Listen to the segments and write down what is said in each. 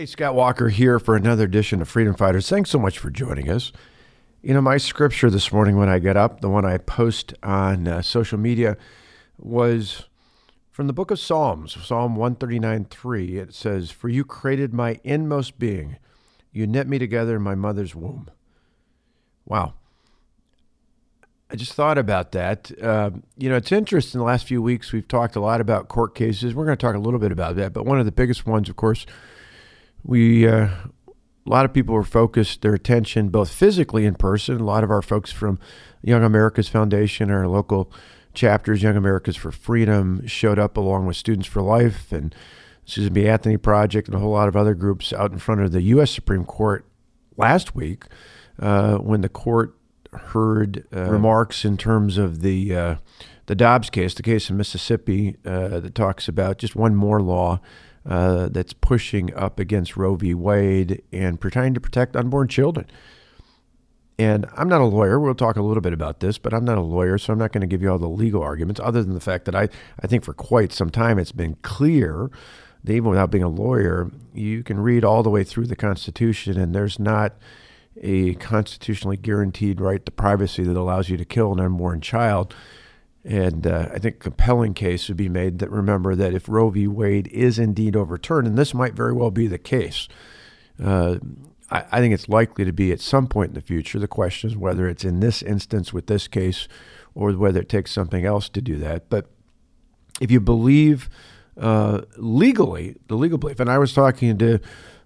Hey, Scott Walker here for another edition of Freedom Fighters. Thanks so much for joining us. You know, my scripture this morning when I get up, the one I post on uh, social media, was from the book of Psalms, Psalm 139 3. It says, For you created my inmost being, you knit me together in my mother's womb. Wow. I just thought about that. Uh, you know, it's interesting. The last few weeks, we've talked a lot about court cases. We're going to talk a little bit about that, but one of the biggest ones, of course, we uh, a lot of people were focused their attention both physically in person. A lot of our folks from Young America's Foundation, our local chapters, Young Americans for Freedom, showed up along with Students for Life and Susan B. Anthony Project and a whole lot of other groups out in front of the U.S. Supreme Court last week uh, when the court heard uh, remarks in terms of the uh, the Dobbs case, the case in Mississippi uh, that talks about just one more law uh, that's pushing up against Roe v. Wade and trying to protect unborn children. And I'm not a lawyer. We'll talk a little bit about this, but I'm not a lawyer, so I'm not going to give you all the legal arguments, other than the fact that I, I think for quite some time it's been clear that even without being a lawyer, you can read all the way through the Constitution, and there's not a constitutionally guaranteed right to privacy that allows you to kill an unborn child. And uh, I think a compelling case would be made that remember that if Roe v. Wade is indeed overturned, and this might very well be the case, uh, I, I, think it's likely to be at some point in the future. The question is whether it's in this instance with this case or whether it takes something else to do that. But if you believe uh, legally, the legal belief, and I was talking to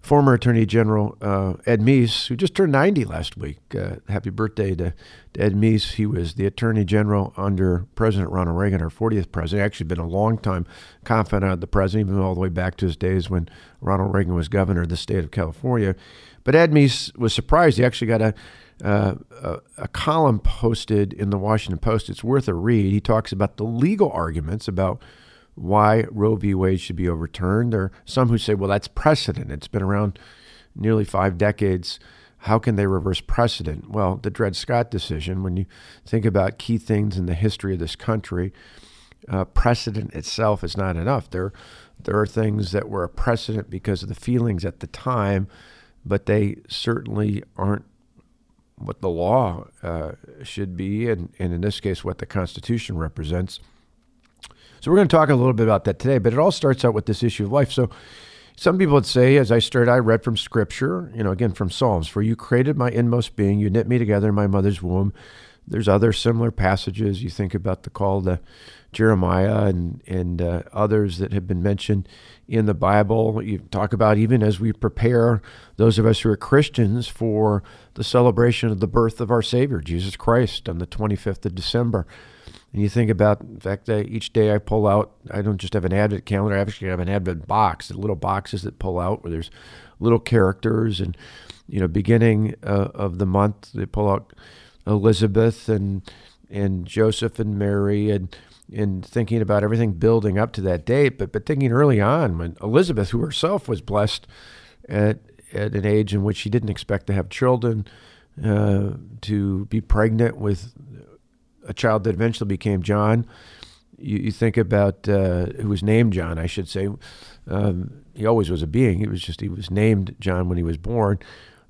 former Attorney General uh, Ed Meese, who just turned 90 last week. Uh, happy birthday to, to, Ed Meese. He was the Attorney General under President Ronald Reagan, our 40th president. Actually, been a long time confidant of the president, even all the way back to his days when Ronald Reagan was governor of the state of California. But Ed Meese was surprised. He actually got a uh, a, a, column posted in the Washington Post. It's worth a read. He talks about the legal arguments about why Roe v. Wade should be overturned. There are some who say, well, that's precedent. It's been around nearly five decades. How can they reverse precedent? Well, the Dred Scott decision, when you think about key things in the history of this country, uh, precedent itself is not enough. There, there are things that were a precedent because of the feelings at the time, but they certainly aren't what the law uh, should be, and, and in this case, what the Constitution represents. So we're going to talk a little bit about that today, but it all starts out with this issue of life. So some people would say, as I started, I read from Scripture, you know, again from Psalms, for you created my inmost being, you knit me together in my mother's womb. There's other similar passages. You think about the call to Jeremiah and and uh, others that have been mentioned in the Bible. You talk about even as we prepare those of us who are Christians for the celebration of the birth of our Savior Jesus Christ on the 25th of December. And you think about the fact that each day I pull out, I don't just have an Advent calendar, I actually have an Advent box, the little boxes that pull out where there's little characters. And, you know, beginning uh, of the month, they pull out Elizabeth and and Joseph and Mary and and thinking about everything building up to that date, but but thinking early on when Elizabeth, who herself was blessed at at an age in which she didn't expect to have children, uh, to be pregnant with a child that eventually became John. You, you think about uh, who was named John, I should say. Um, he always was a being. He was just he was named John when he was born.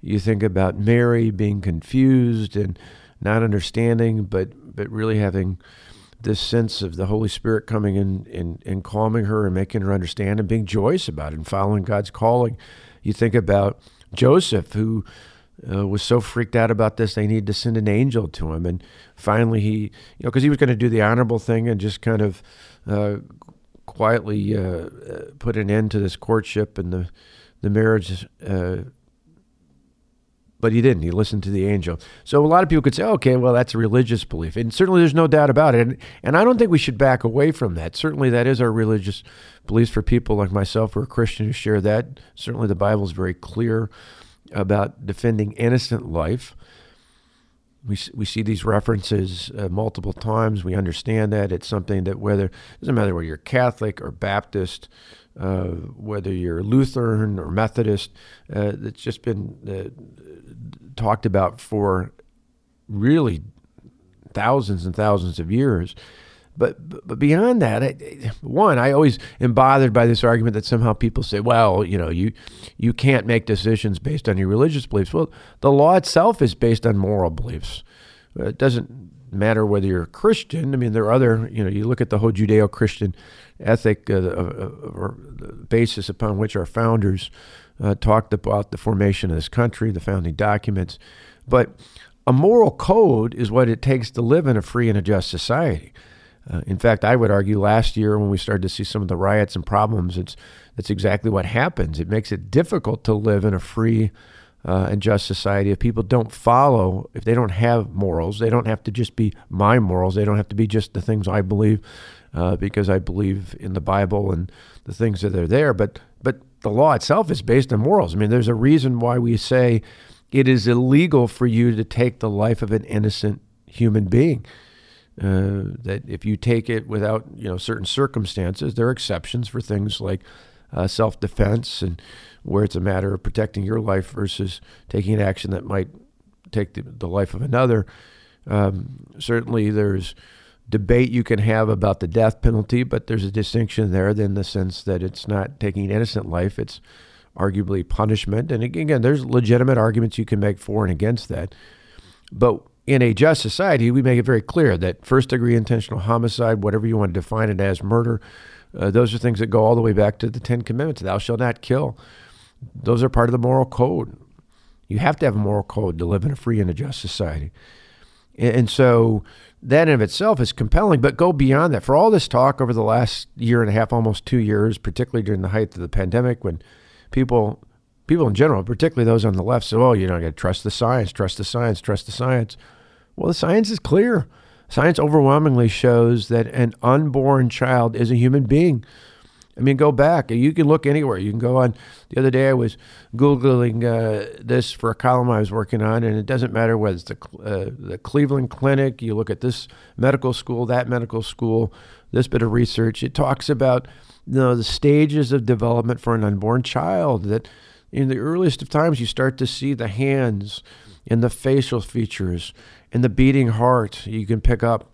You think about Mary being confused and not understanding, but but really having this sense of the Holy Spirit coming in and, and calming her and making her understand and being joyous about it and following God's calling. You think about Joseph, who uh, was so freaked out about this they needed to send an angel to him and finally he you know because he was going to do the honorable thing and just kind of uh, quietly uh, uh put an end to this courtship and the the marriage uh, but he didn't. He listened to the angel. So a lot of people could say, okay, well, that's a religious belief. And certainly there's no doubt about it. And, and I don't think we should back away from that. Certainly that is our religious beliefs for people like myself who are Christian who share that. Certainly the Bible is very clear about defending innocent life. We, we see these references uh, multiple times. We understand that it's something that whether doesn't matter whether you're Catholic or Baptist, uh, whether you're Lutheran or Methodist, uh, it's just been uh, talked about for really thousands and thousands of years But, but beyond that, I, one, I always am bothered by this argument that somehow people say, well, you know, you, you can't make decisions based on your religious beliefs. Well, the law itself is based on moral beliefs. It doesn't matter whether you're a Christian. I mean, there are other, you know, you look at the whole Judeo Christian ethic, uh, uh, or the basis upon which our founders uh, talked about the formation of this country, the founding documents. But a moral code is what it takes to live in a free and a just society. Uh, in fact, I would argue last year when we started to see some of the riots and problems, it's that's exactly what happens. It makes it difficult to live in a free uh, and just society if people don't follow, if they don't have morals. They don't have to just be my morals. They don't have to be just the things I believe, uh, because I believe in the Bible and the things that are there. But but the law itself is based on morals. I mean, there's a reason why we say it is illegal for you to take the life of an innocent human being. Uh, that if you take it without you know certain circumstances, there are exceptions for things like uh, self-defense and where it's a matter of protecting your life versus taking an action that might take the, the life of another. Um, certainly, there's debate you can have about the death penalty, but there's a distinction there in the sense that it's not taking innocent life; it's arguably punishment. And again, there's legitimate arguments you can make for and against that. But in a just society, we make it very clear that first degree intentional homicide, whatever you want to define it as, murder, uh, those are things that go all the way back to the Ten Commandments. Thou shalt not kill. Those are part of the moral code. You have to have a moral code to live in a free and a just society. And, and so that in of itself is compelling, but go beyond that. For all this talk over the last year and a half, almost two years, particularly during the height of the pandemic, when people people in general, particularly those on the left, say, "Oh, you know, I got to trust the science, trust the science, trust the science." Well, the science is clear. Science overwhelmingly shows that an unborn child is a human being. I mean, go back. You can look anywhere. You can go on. The other day, I was googling uh, this for a column I was working on, and it doesn't matter whether it's the uh, the Cleveland Clinic. You look at this medical school, that medical school, this bit of research. It talks about you know the stages of development for an unborn child. That in the earliest of times, you start to see the hands and the facial features and the beating heart you can pick up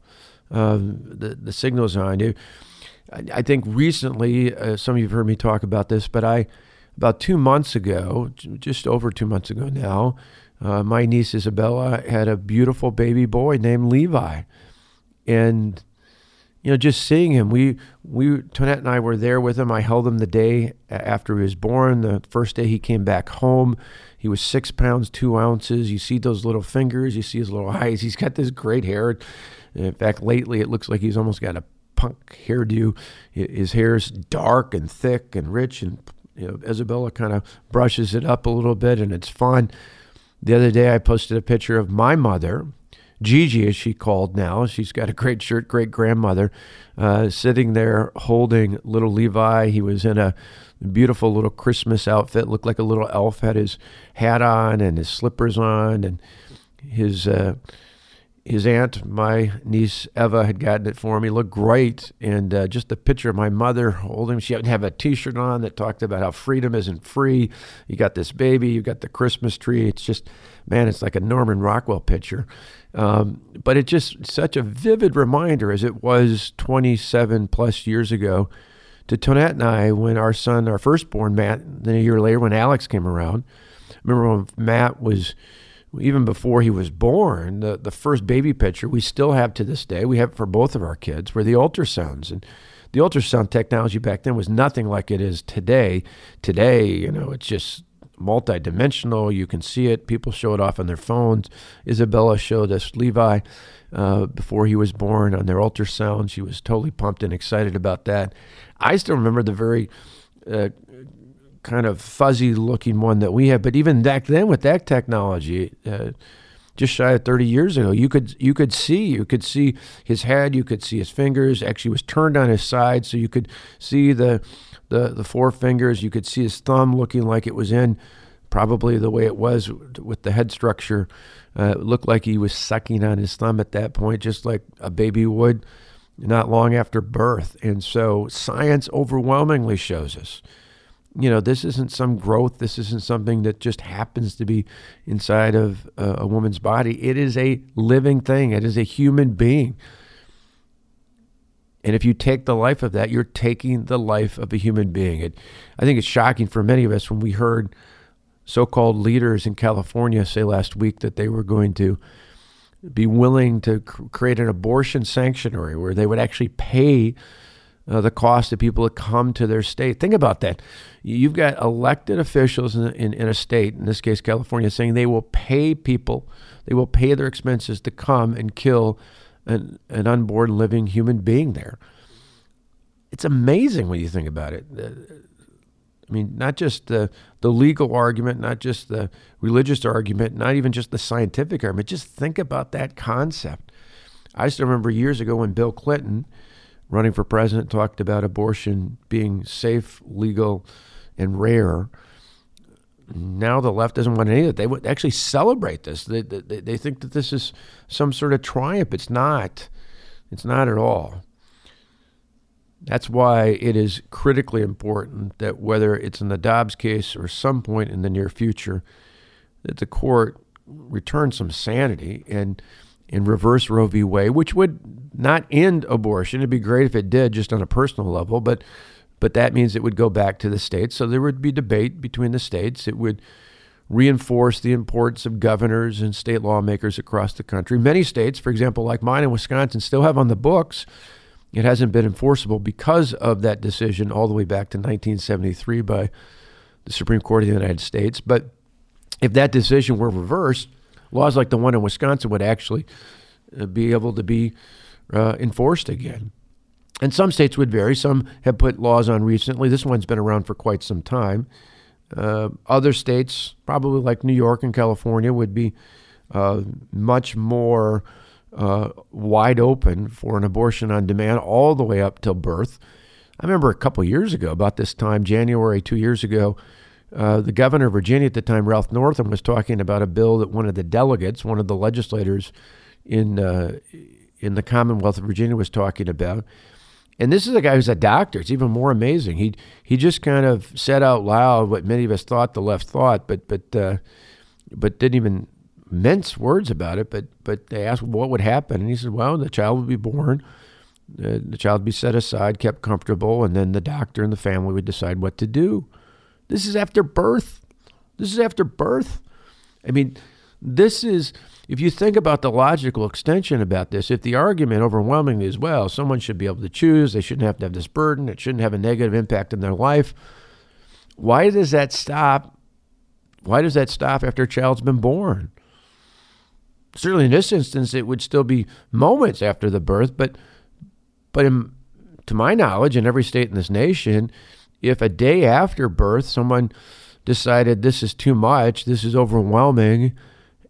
um, the, the signals on you. I, I think recently, uh, some of you have heard me talk about this, but I, about two months ago, just over two months ago now, uh, my niece Isabella had a beautiful baby boy named Levi. And you know, just seeing him, we we Tonette and I were there with him. I held him the day after he was born. The first day he came back home, he was six pounds two ounces. You see those little fingers, you see his little eyes. He's got this great hair. In fact, lately it looks like he's almost got a punk hairdo. His hair's dark and thick and rich, and you know, Isabella kind of brushes it up a little bit, and it's fun. The other day I posted a picture of my mother Gigi, as she called now. She's got a great shirt, great grandmother, uh, sitting there holding little Levi. He was in a beautiful little Christmas outfit, looked like a little elf, had his hat on and his slippers on, and his. Uh, his aunt, my niece Eva, had gotten it for. He looked great, and uh, just a picture of my mother holding. She didn't have a T-shirt on that talked about how freedom isn't free. You got this baby, you got the Christmas tree. It's just, man, it's like a Norman Rockwell picture. Um, but it's just such a vivid reminder, as it was 27 plus years ago, to Tonette and I when our son, our firstborn Matt, then a year later when Alex came around. Remember when Matt was even before he was born, the, the first baby picture we still have to this day, we have it for both of our kids, were the ultrasounds. And the ultrasound technology back then was nothing like it is today. Today, you know, it's just multidimensional. You can see it. People show it off on their phones. Isabella showed us Levi uh, before he was born on their ultrasound. She was totally pumped and excited about that. I still remember the very uh, kind of fuzzy looking one that we had. But even back then, with that technology, uh, just shy of 30 years ago, you could you could see you could see his head, you could see his fingers. Actually, was turned on his side, so you could see the the the four fingers. You could see his thumb looking like it was in probably the way it was with the head structure. Uh, it looked like he was sucking on his thumb at that point, just like a baby would not long after birth. And so science overwhelmingly shows us you know, this isn't some growth. This isn't something that just happens to be inside of a, a woman's body. It is a living thing. It is a human being. And if you take the life of that, you're taking the life of a human being. It, I think it's shocking for many of us when we heard so called leaders in California say last week that they were going to be willing to cr- create an abortion sanctuary where they would actually pay uh, the cost of people to come to their state. Think about that. You've got elected officials in, in, in, a state, in this case California, saying they will pay people, they will pay their expenses to come and kill an, an unborn living human being there. It's amazing when you think about it. I mean, not just the, the legal argument, not just the religious argument, not even just the scientific argument. Just think about that concept. I still remember years ago when Bill Clinton, running for president, talked about abortion being safe, legal, and rare. Now the left doesn't want any of it. They would actually celebrate this. They, they, they think that this is some sort of triumph. It's not. It's not at all. That's why it is critically important that whether it's in the Dobbs case or some point in the near future, that the court return some sanity and and reverse Roe v. Wade, which would not end abortion. It'd be great if it did, just on a personal level, but but that means it would go back to the states. So there would be debate between the states. It would reinforce the importance of governors and state lawmakers across the country. Many states, for example, like mine in Wisconsin, still have on the books it hasn't been enforceable because of that decision all the way back to 1973 by the Supreme Court of the United States. But if that decision were reversed, laws like the one in Wisconsin would actually uh, be able to be uh, enforced again. And some states would vary. Some have put laws on recently. This one's been around for quite some time. Uh, other states, probably like New York and California, would be uh, much more uh, wide open for an abortion on demand all the way up till birth. I remember a couple years ago, about this time, January two years ago, uh, the governor of Virginia at the time, Ralph Northam, was talking about a bill that one of the delegates, one of the legislators in uh, in the Commonwealth of Virginia, was talking about. And this is a guy who's a doctor. It's even more amazing. He he just kind of said out loud what many of us thought the left thought, but but uh, but didn't even mince words about it, but but they asked what would happen, and he said, "Well, the child would be born, uh, the child would be set aside, kept comfortable, and then the doctor and the family would decide what to do." This is after birth. This is after birth. I mean, this is if you think about the logical extension about this. If the argument overwhelmingly is, well, someone should be able to choose, they shouldn't have to have this burden, it shouldn't have a negative impact in their life. Why does that stop? Why does that stop after a child's been born? certainly in this instance, it would still be moments after the birth, but but in, to my knowledge, in every state in this nation, if a day after birth someone decided this is too much, this is overwhelming,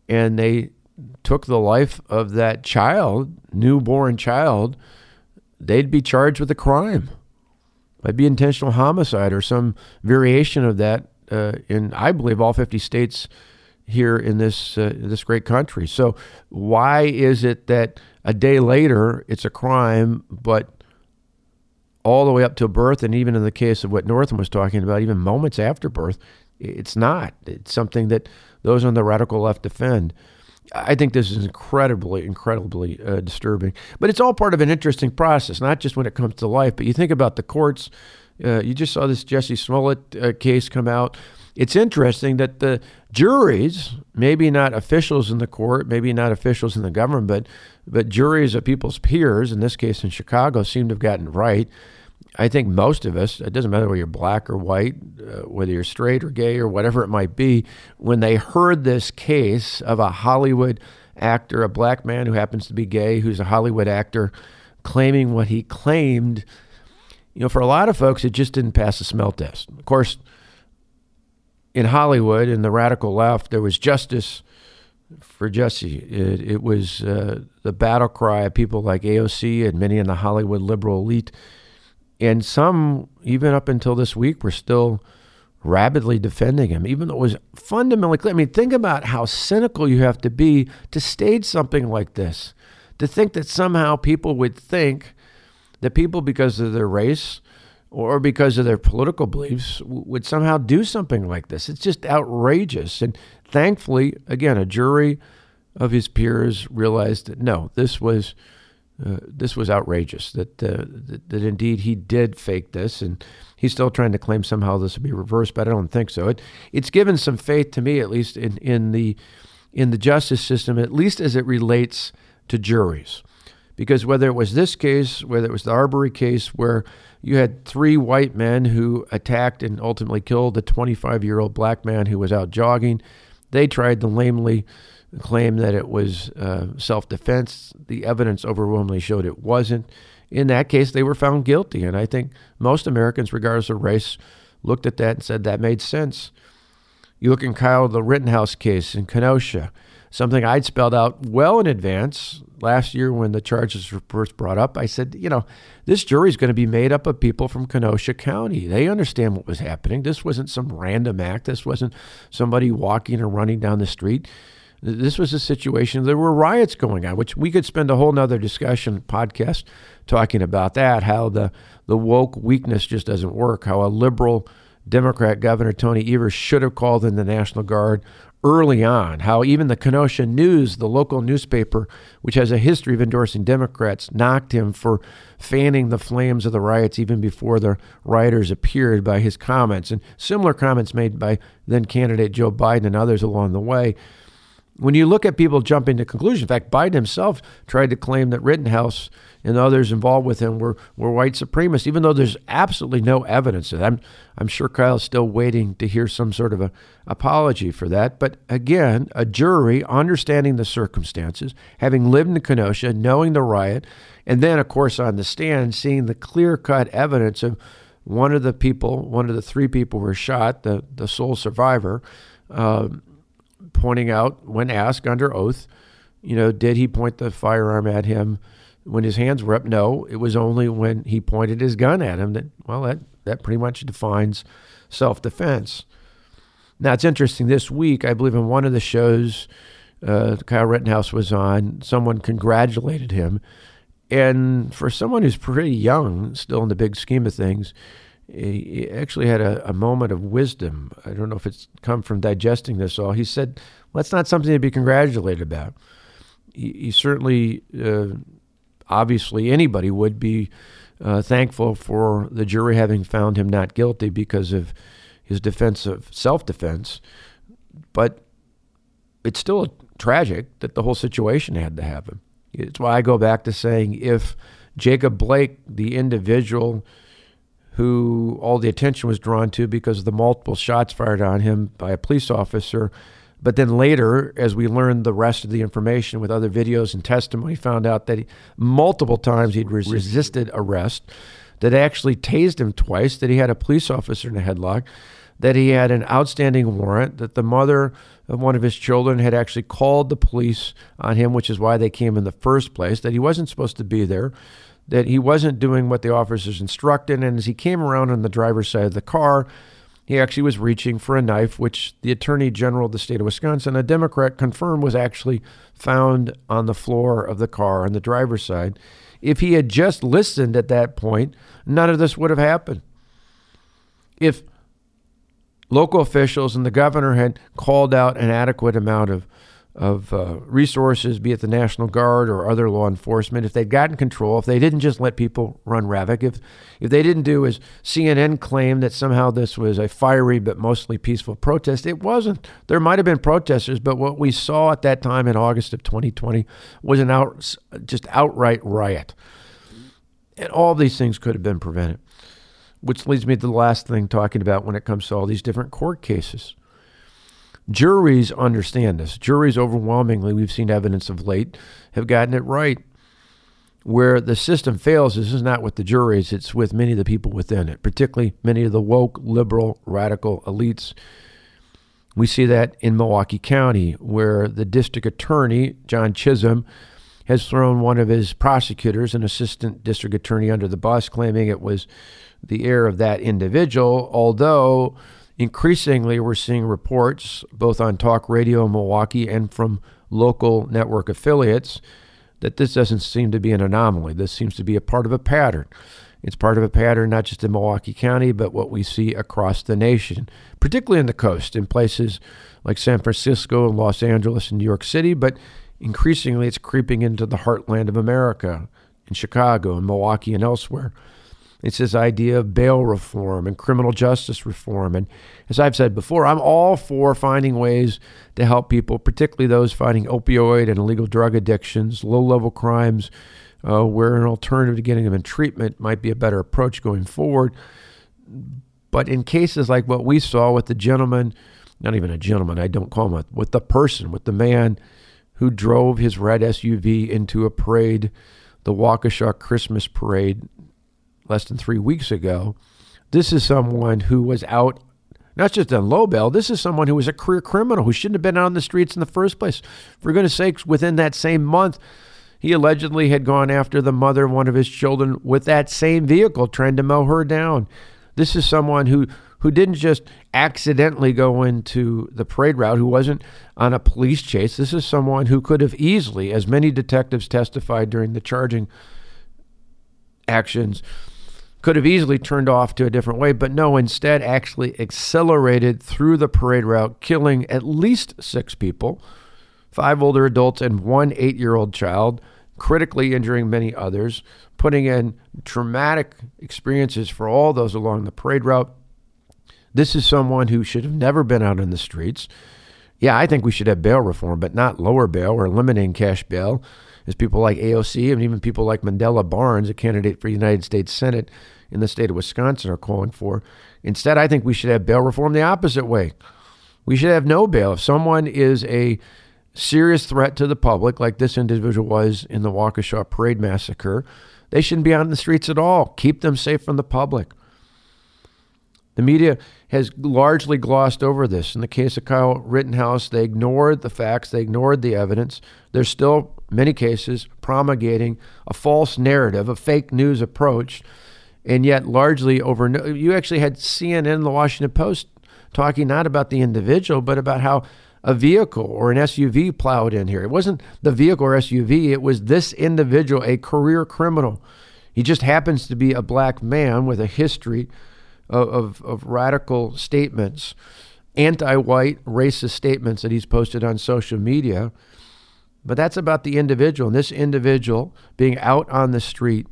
and they took the life of that child, newborn child, they'd be charged with a crime. Might be intentional homicide or some variation of that uh, in, I believe, all 50 states here in this uh, this great country. So why is it that a day later it's a crime, but all the way up to birth, and even in the case of what Northam was talking about, even moments after birth, it's not. It's something that those on the radical left defend. I think this is incredibly, incredibly uh, disturbing. But it's all part of an interesting process, not just when it comes to life, but you think about the courts. Uh, you just saw this Jussie Smollett uh, case come out it's interesting that the juries, maybe not officials in the court, maybe not officials in the government, but but juries of people's peers, in this case in Chicago, seem to have gotten right. I think most of us, it doesn't matter whether you're black or white, uh, whether you're straight or gay or whatever it might be, when they heard this case of a Hollywood actor, a black man who happens to be gay, who's a Hollywood actor, claiming what he claimed, you know, for a lot of folks, it just didn't pass the smell test. Of course, in Hollywood, in the radical left, there was justice for Jesse. It, it was uh, the battle cry of people like AOC and many in the Hollywood liberal elite. And some, even up until this week, were still rabidly defending him, even though it was fundamentally clear. I mean, think about how cynical you have to be to stage something like this. To think that somehow people would think that people, because of their race, or because of their political beliefs would somehow do something like this. It's just outrageous. And thankfully, again, a jury of his peers realized that no, this was uh, this was outrageous. That, uh, that that indeed he did fake this, and he's still trying to claim somehow this will be reversed, but I don't think so. It it's given some faith to me, at least in in the in the justice system, at least as it relates to juries, because whether it was this case, whether it was the Arbery case, where you had three white men who attacked and ultimately killed a 25 year old black man who was out jogging, they tried to lamely claim that it was uh, self defense. The evidence overwhelmingly showed it wasn't. In that case, they were found guilty. And I think most Americans, regardless of race, looked at that and said that made sense. You look in Kyle, the Rittenhouse case in Kenosha, something I'd spelled out well in advance last year when the charges were first brought up. I said, you know, this jury is going to be made up of people from Kenosha County. They understand what was happening. This wasn't some random act. This wasn't somebody walking or running down the street. This was a situation, there were riots going on, which we could spend a whole nother discussion podcast talking about that, how the, the woke weakness just doesn't work, how a liberal Democrat Governor Tony Evers should have called in the National Guard early on, how even the Kenosha News, the local newspaper, which has a history of endorsing Democrats, knocked him for fanning the flames of the riots even before the rioters appeared by his comments, and similar comments made by then candidate Joe Biden and others along the way when you look at people jumping to conclusions, in fact, Biden himself tried to claim that Rittenhouse and others involved with him were, were white supremacists, even though there's absolutely no evidence of that. I'm, I'm sure Kyle's still waiting to hear some sort of a apology for that. But again, a jury understanding the circumstances, having lived in Kenosha, knowing the riot, and then, of course, on the stand, seeing the clear cut evidence of one of the people, one of the three people were shot, the, the sole survivor. Uh, pointing out, when asked under oath, you know, did he point the firearm at him when his hands were up? No, it was only when he pointed his gun at him that, well, that, that pretty much defines self defense. Now, it's interesting. This week, I believe in one of the shows uh, Kyle Rittenhouse was on, someone congratulated him. And for someone who's pretty young, still in the big scheme of things, he actually had a, a, moment of wisdom. I don't know if it's come from digesting this all. He said, well, that's not something to be congratulated about. He, he certainly, uh, obviously, anybody would be uh, thankful for the jury having found him not guilty because of his defense of self defense. But it's still tragic that the whole situation had to happen. It's why I go back to saying if Jacob Blake, the individual, who all the attention was drawn to because of the multiple shots fired on him by a police officer. But then later, as we learned the rest of the information with other videos and testimony, found out that he, multiple times he'd resisted arrest, that actually tased him twice, that he had a police officer in a headlock, that he had an outstanding warrant, that the mother of one of his children had actually called the police on him, which is why they came in the first place, that he wasn't supposed to be there, that he wasn't doing what the officers instructed. And as he came around on the driver's side of the car, he actually was reaching for a knife, which the Attorney General of the state of Wisconsin, a Democrat, confirmed was actually found on the floor of the car on the driver's side. If he had just listened at that point, none of this would have happened. If local officials and the governor had called out an adequate amount of of uh, resources, be it the National Guard or other law enforcement, if they'd gotten control, if they didn't just let people run ravic, if if they didn't do as CNN claimed that somehow this was a fiery but mostly peaceful protest, it wasn't. There might have been protesters, but what we saw at that time in August of 2020 was an out just outright riot, and all these things could have been prevented. Which leads me to the last thing talking about when it comes to all these different court cases. Juries understand this. Juries, overwhelmingly, we've seen evidence of late, have gotten it right. Where the system fails, this is not with the juries, it's with many of the people within it, particularly many of the woke, liberal, radical elites. We see that in Milwaukee County, where the district attorney, John Chisholm, has thrown one of his prosecutors, an assistant district attorney, under the bus, claiming it was the heir of that individual, although Increasingly, we're seeing reports both on talk radio in Milwaukee and from local network affiliates that this doesn't seem to be an anomaly. This seems to be a part of a pattern. It's part of a pattern not just in Milwaukee County, but what we see across the nation, particularly in the coast, in places like San Francisco and Los Angeles and New York City, but increasingly it's creeping into the heartland of America, in Chicago and Milwaukee and elsewhere. It's this idea of bail reform and criminal justice reform. And as I've said before, I'm all for finding ways to help people, particularly those fighting opioid and illegal drug addictions, low level crimes, uh, where an alternative to getting them in treatment might be a better approach going forward. But in cases like what we saw with the gentleman, not even a gentleman, I don't call him a, with the person, with the man who drove his red SUV into a parade, the Waukesha Christmas parade, less than three weeks ago. This is someone who was out, not just on low bail, this is someone who was a career criminal who shouldn't have been out on the streets in the first place. For goodness sakes, within that same month, he allegedly had gone after the mother of one of his children with that same vehicle, trying to mow her down. This is someone who who didn't just accidentally go into the parade route, who wasn't on a police chase. This is someone who could have easily, as many detectives testified during the charging actions, could have easily turned off to a different way, but no, instead actually accelerated through the parade route, killing at least six people, five older adults and one eight year old child, critically injuring many others, putting in traumatic experiences for all those along the parade route. This is someone who should have never been out in the streets. Yeah, I think we should have bail reform, but not lower bail or limiting cash bail people like AOC and even people like Mandela Barnes, a candidate for United States Senate in the state of Wisconsin, are calling for. Instead, I think we should have bail reform the opposite way. We should have no bail. If someone is a serious threat to the public, like this individual was in the Waukesha Parade Massacre, they shouldn't be in the streets at all. Keep them safe from the public. The media has largely glossed over this. In the case of Kyle Rittenhouse, they ignored the facts, they ignored the evidence. They're still, many cases, promulgating a false narrative, a fake news approach. And yet, largely over, you actually had CNN and the Washington Post talking not about the individual, but about how a vehicle or an SUV plowed in here. It wasn't the vehicle or SUV, it was this individual, a career criminal. He just happens to be a black man with a history of, of, of radical statements, anti white, racist statements that he's posted on social media. But that's about the individual. And this individual being out on the street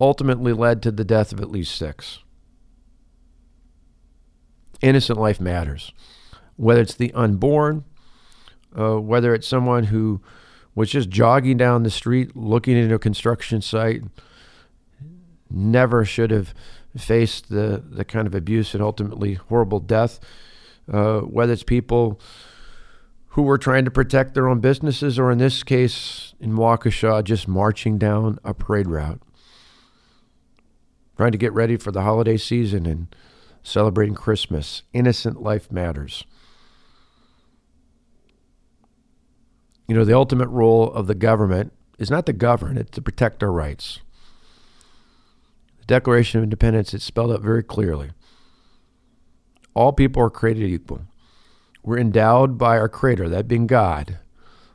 ultimately led to the death of at least six. Innocent life matters. Whether it's the unborn, uh, whether it's someone who was just jogging down the street looking into a construction site, never should have faced the, the kind of abuse and ultimately horrible death, uh, whether it's people who were trying to protect their own businesses, or in this case, in Waukesha, just marching down a parade route, trying to get ready for the holiday season and celebrating Christmas. Innocent life matters. You know, the ultimate role of the government is not to govern, it's to protect our rights. Declaration of Independence, it's spelled out very clearly. All people are created equal. We're endowed by our Creator, that being God,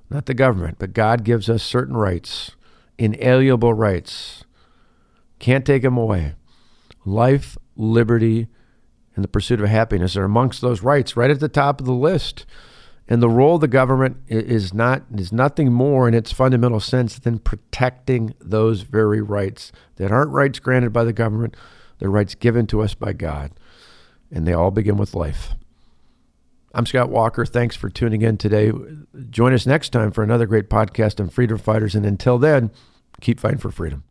not the government, but God gives us certain rights, inalienable rights. Can't take them away. Life, liberty, and the pursuit of happiness are amongst those rights, right at the top of the list. And the role of the government is not is nothing more in its fundamental sense than protecting those very rights that aren't rights granted by the government, they're rights given to us by God. And they all begin with life. I'm Scott Walker. Thanks for tuning in today. Join us next time for another great podcast on freedom fighters. And until then, keep fighting for freedom.